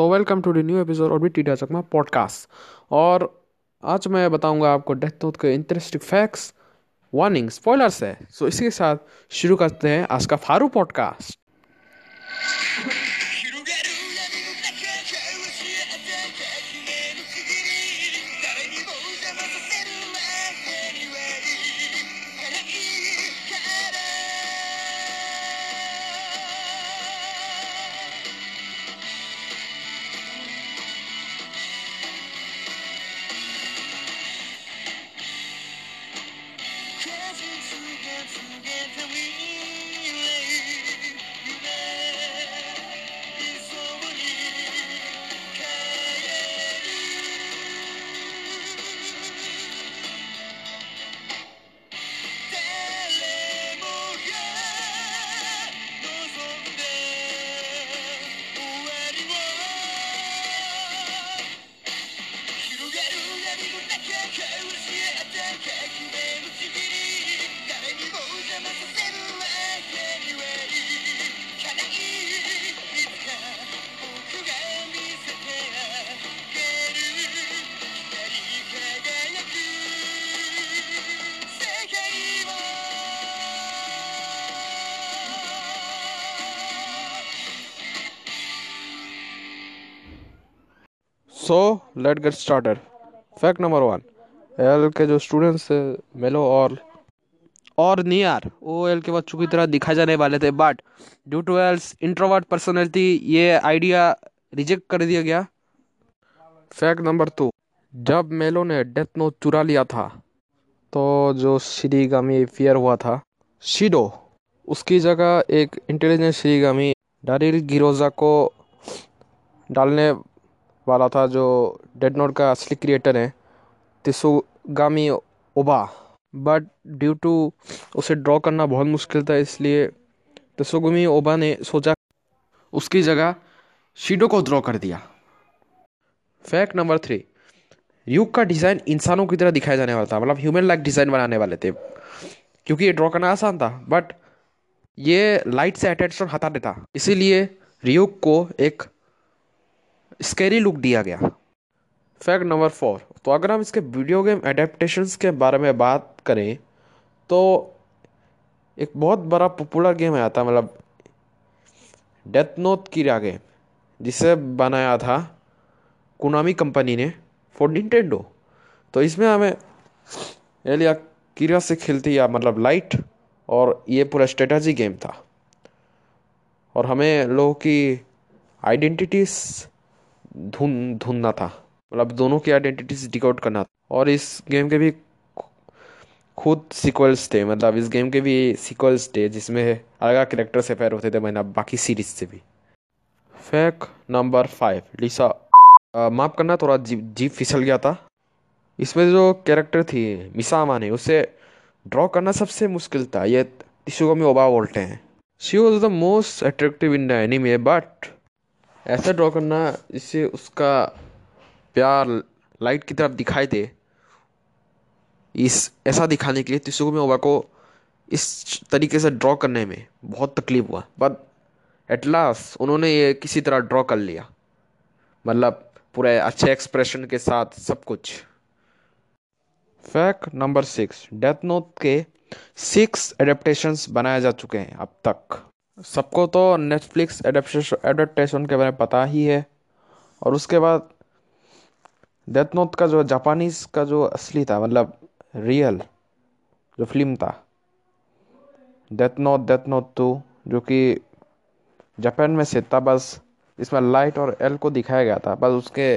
So welcome to the new episode of T Chakma podcast और आज मैं बताऊँगा आपको डेथ नोट के इंटरेस्टिंग फैक्ट्स वार्निंग स्पॉयलर्स है सो इसी के साथ शुरू करते हैं आज का फारू podcast so let get started fact number one L के जो स्टूडेंट्स मेलो और और नियर वो एल के बच्चों की तरह दिखाए जाने वाले थे but due to L's introvert personality ये आइडिया रिजेक्ट कर दिया गया। फैक्ट नंबर टू जब मेलो ने डेथ नोट चुरा लिया था तो जो श्रीगामी फियर हुआ था शिडो उसकी जगह एक इंटेलिजेंट श्रीगामी डारिल गिरोजा को डालने वाला था जो डेड नोट का असली क्रिएटर है Tsugumi Ohba but due to उसे ड्रॉ करना बहुत मुश्किल था, इसलिए तिसुगुमी ओबा ने सोचा उसकी जगह शीडो को ड्रॉ कर दिया। फैक्ट नंबर थ्री युग का डिज़ाइन इंसानों की तरह दिखाया जाने वाला था मतलब ह्यूमन लाइक डिज़ाइन बनाने वाले थे। क्योंकि ये ड्रॉ करना आसान था बट ये लाइट से अटेंशन हटा देता। इसीलिए रियुक को एक स्केरी लुक दिया गया। फैक्ट नंबर फोर तो अगर हम इसके वीडियो गेम एडेप्टेशंस के बारे में बात करें तो एक बहुत बड़ा पॉपुलर गेम आया था मतलब डेथ नोट किरा गेम जिसे बनाया था कुनामी कंपनी ने फॉर निंटेंडो तो इसमें हमें एलिया किरा से खेलती या मतलब लाइट और ये पूरा स्ट्रेटजी गेम था। और हमें लोगों की आइडेंटिटीज ढूंढ ढूंढना था। मतलब दोनों की आइडेंटिटीज डिकोड करना था। और इस गेम के भी खुद सीक्वल्स थे। मतलब इस गेम के भी सीक्वल्स थे, जिसमें अलग कैरेक्टर से फेयर होते थे मैंने बाकी सीरीज़ से भी। फैक नंबर फाइव लिसा माफ़ करना, थोड़ा जीप जीप फिसल गया था। इसमें जो कैरेक्टर थी मिसामा ने, उसे ड्रॉ करना सबसे मुश्किल था। ये तिशुगमी ओबा बोलते हैं। She was the most attractive in the anime but ऐसा ड्रॉ करना जिससे उसका प्यार लाइट की तरफ़ दिखाई दे। इस, ऐसा दिखाने के लिए तिसुगुमी ओबा को इस तरीके से ड्रॉ करने में बहुत तकलीफ़ हुआ। बट एट लास्ट उन्होंने ये किसी तरह ड्रॉ कर लिया। मतलब पूरे अच्छे एक्सप्रेशन के साथ सब कुछ। Fact number six Death Note के सिक्स एडेप्टेशंस बनाए जा चुके हैं अब तक। सबको तो नेटफ्लिक्स एडेप्टेशन के बारे में पता ही है। और उसके बाद डेथ नोट का जो जापानीज का जो असली था मतलब रियल जो फ़िल्म था Death Note Death Note two जो कि जापान में से था, बस इसमें लाइट और एल को दिखाया गया था। बस उसके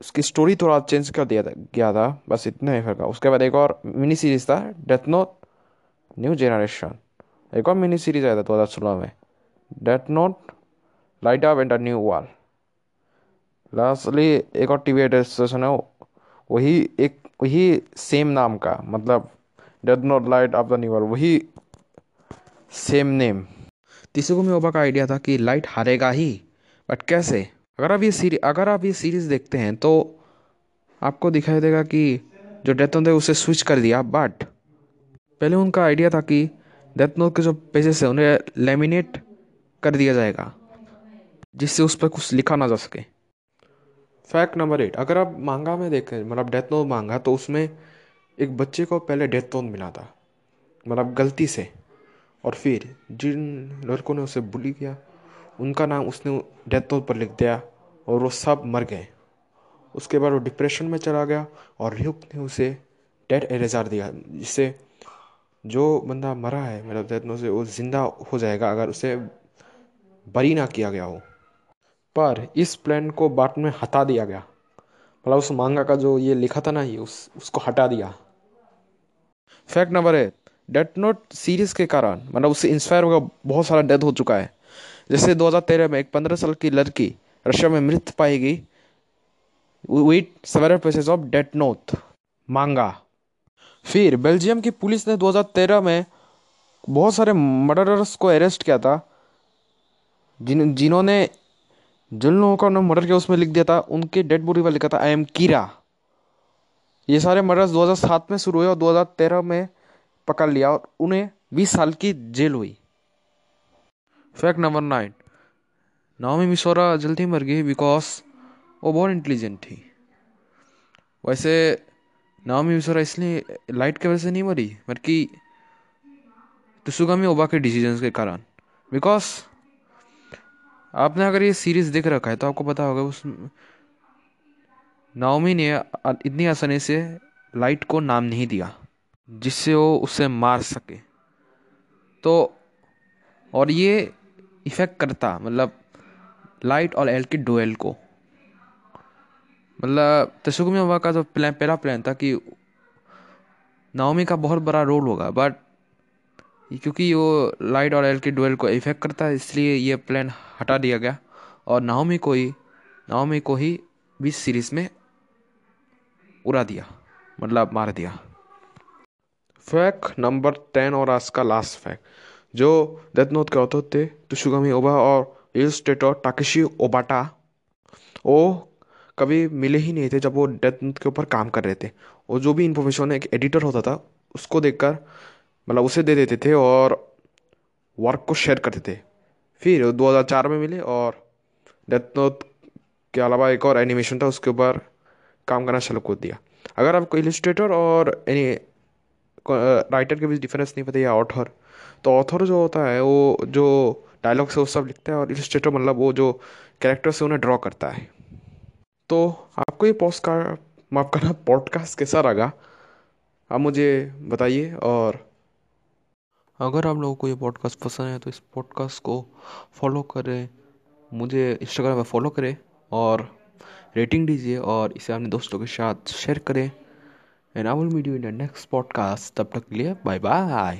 उसकी स्टोरी थोड़ा चेंज कर दिया था गया था, बस इतना ही फ़र्क उसके बाद एक और मिनी सीरीज़ था डेथ नोट न्यू जेनरेशन एक और मिनी सीरीज़ आया था दो हज़ार सोलह में। Death Note Light Up and new world lastly एक और टी वी एडेप्टेशन है, वही एक, वही सेम नाम का मतलब Death Note Light Up the New World वही सेम नेम तीसरे में ओबा का आइडिया था कि लाइट हारेगा ही बट कैसे? अगर आप ये सीरीज़ अगर आप ये सीरीज़ देखते हैं तो आपको दिखाई देगा कि जो डेथ नोट है, उसे स्विच कर दिया बट पहले उनका आइडिया था कि डेथ नोट के जो पेजेस है, उन्हें लेमिनेट कर दिया जाएगा, जिससे उस पर कुछ लिखा ना जा सके। फैक्ट नंबर एट अगर आप मांगा में देखें मतलब डेथ नोट मांगा तो उसमें एक बच्चे को पहले डेथ नोट मिला था मतलब गलती से। और फिर जिन लड़कों ने उसे बुली किया, उनका नाम उसने डेथ नोट पर लिख दिया, और वो सब मर गए। उसके बाद वो डिप्रेशन में चला गया, और ल्यूक ने उसे डेड एरेजार दिया, जिससे जो बंदा मरा है मतलब डेथ नोट से वो ज़िंदा हो जाएगा अगर उसे बरी ना किया गया हो। पर इस प्लान को बाद में हटा दिया गया। मतलब उस मांगा का जो ये लिखा था ना ये, उस, उसको हटा दिया। फैक्ट नंबर है डेथ नोट सीरीज़ के कारण मतलब उससे इंस्पायर होकर बहुत सारा डेथ हो चुका है। जैसे 2013 में एक 15 साल की लड़की रशिया में मृत पाई गई। With several passages of Death Note manga. फिर बेल्जियम की पुलिस ने 2013 में बहुत सारे मर्डरर्स को अरेस्ट किया था। जिन, जिन्होंने जिन लोगों का उन्होंने मर्डर किया, उसमें लिख दिया था, उनके डेड बॉडी पर लिखा था आई एम कीरा ये सारे मर्डर्स 2007 में शुरू हुए और 2013 में पकड़ लिया और उन्हें 20 साल की जेल हुई। Fact number nine Naomi Misora जल्दी मर गई बिकॉज़ वो बहुत इंटेलिजेंट थी। वैसे नाओमी मिसोरा इसलिए लाइट की वजह से नहीं मरी, बल्कि तुसुगामी ओबा के डिसीज़न के कारण। बिकॉज़ आपने अगर ये सीरीज़ देख रखा है तो आपको पता होगा उस नाओमी ने इतनी आसानी से लाइट को नाम नहीं दिया, जिससे वो उसे मार सके। तो और ये इफ़ेक्ट करता मतलब लाइट और एल के डोएल को। मतलब तशुगमी ओबा का जो प्लान पहला प्लान था कि नाओमी का बहुत बड़ा रोल होगा बट क्योंकि वो लाइट और एल के डुएल को इफ़ेक्ट करता है, इसलिए ये प्लान हटा दिया गया। और नाओमी को ही नाओमी को ही बीस सीरीज़ में उड़ा दिया मतलब मार दिया। फैक्ट नंबर टेन और आज का लास्ट फैक्ट जो डेथ नोट के ऑथर थे तुशुगामी ओबा और इलस्ट्रेटर टाकेशी ओबाटा वो कभी मिले ही नहीं थे जब वो डेथ नोट के ऊपर काम कर रहे थे। और जो भी इंफॉर्मेशन एक एडिटर होता था, उसको देखकर मतलब उसे दे देते थे और वर्क को शेयर करते थे। फिर 2004 में मिले और डेथ नोट के अलावा एक और एनिमेशन था, उसके ऊपर काम करना चालू कर दिया। अगर आपको इलिस्ट्रेटर और एनी राइटर के बीच डिफरेंस नहीं पता या ऑथर तो ऑथर जो होता है, वो जो डायलॉग से वो सब लिखता है और इलिस्ट्रेटर मतलब वो जो कैरेक्टर से उन्हें ड्रॉ करता है। तो आपको ये पोस्ट का माफ़ करना पॉडकास्ट कैसा लगा आप मुझे बताइए और अगर आप लोगों को ये पॉडकास्ट पसंद है तो इस पॉडकास्ट को फॉलो करें। मुझे इंस्टाग्राम पर फॉलो करें और रेटिंग दीजिए और इसे अपने दोस्तों के साथ शेयर करें। And I will meet you in the next podcast तब तक के लिए बाय बाय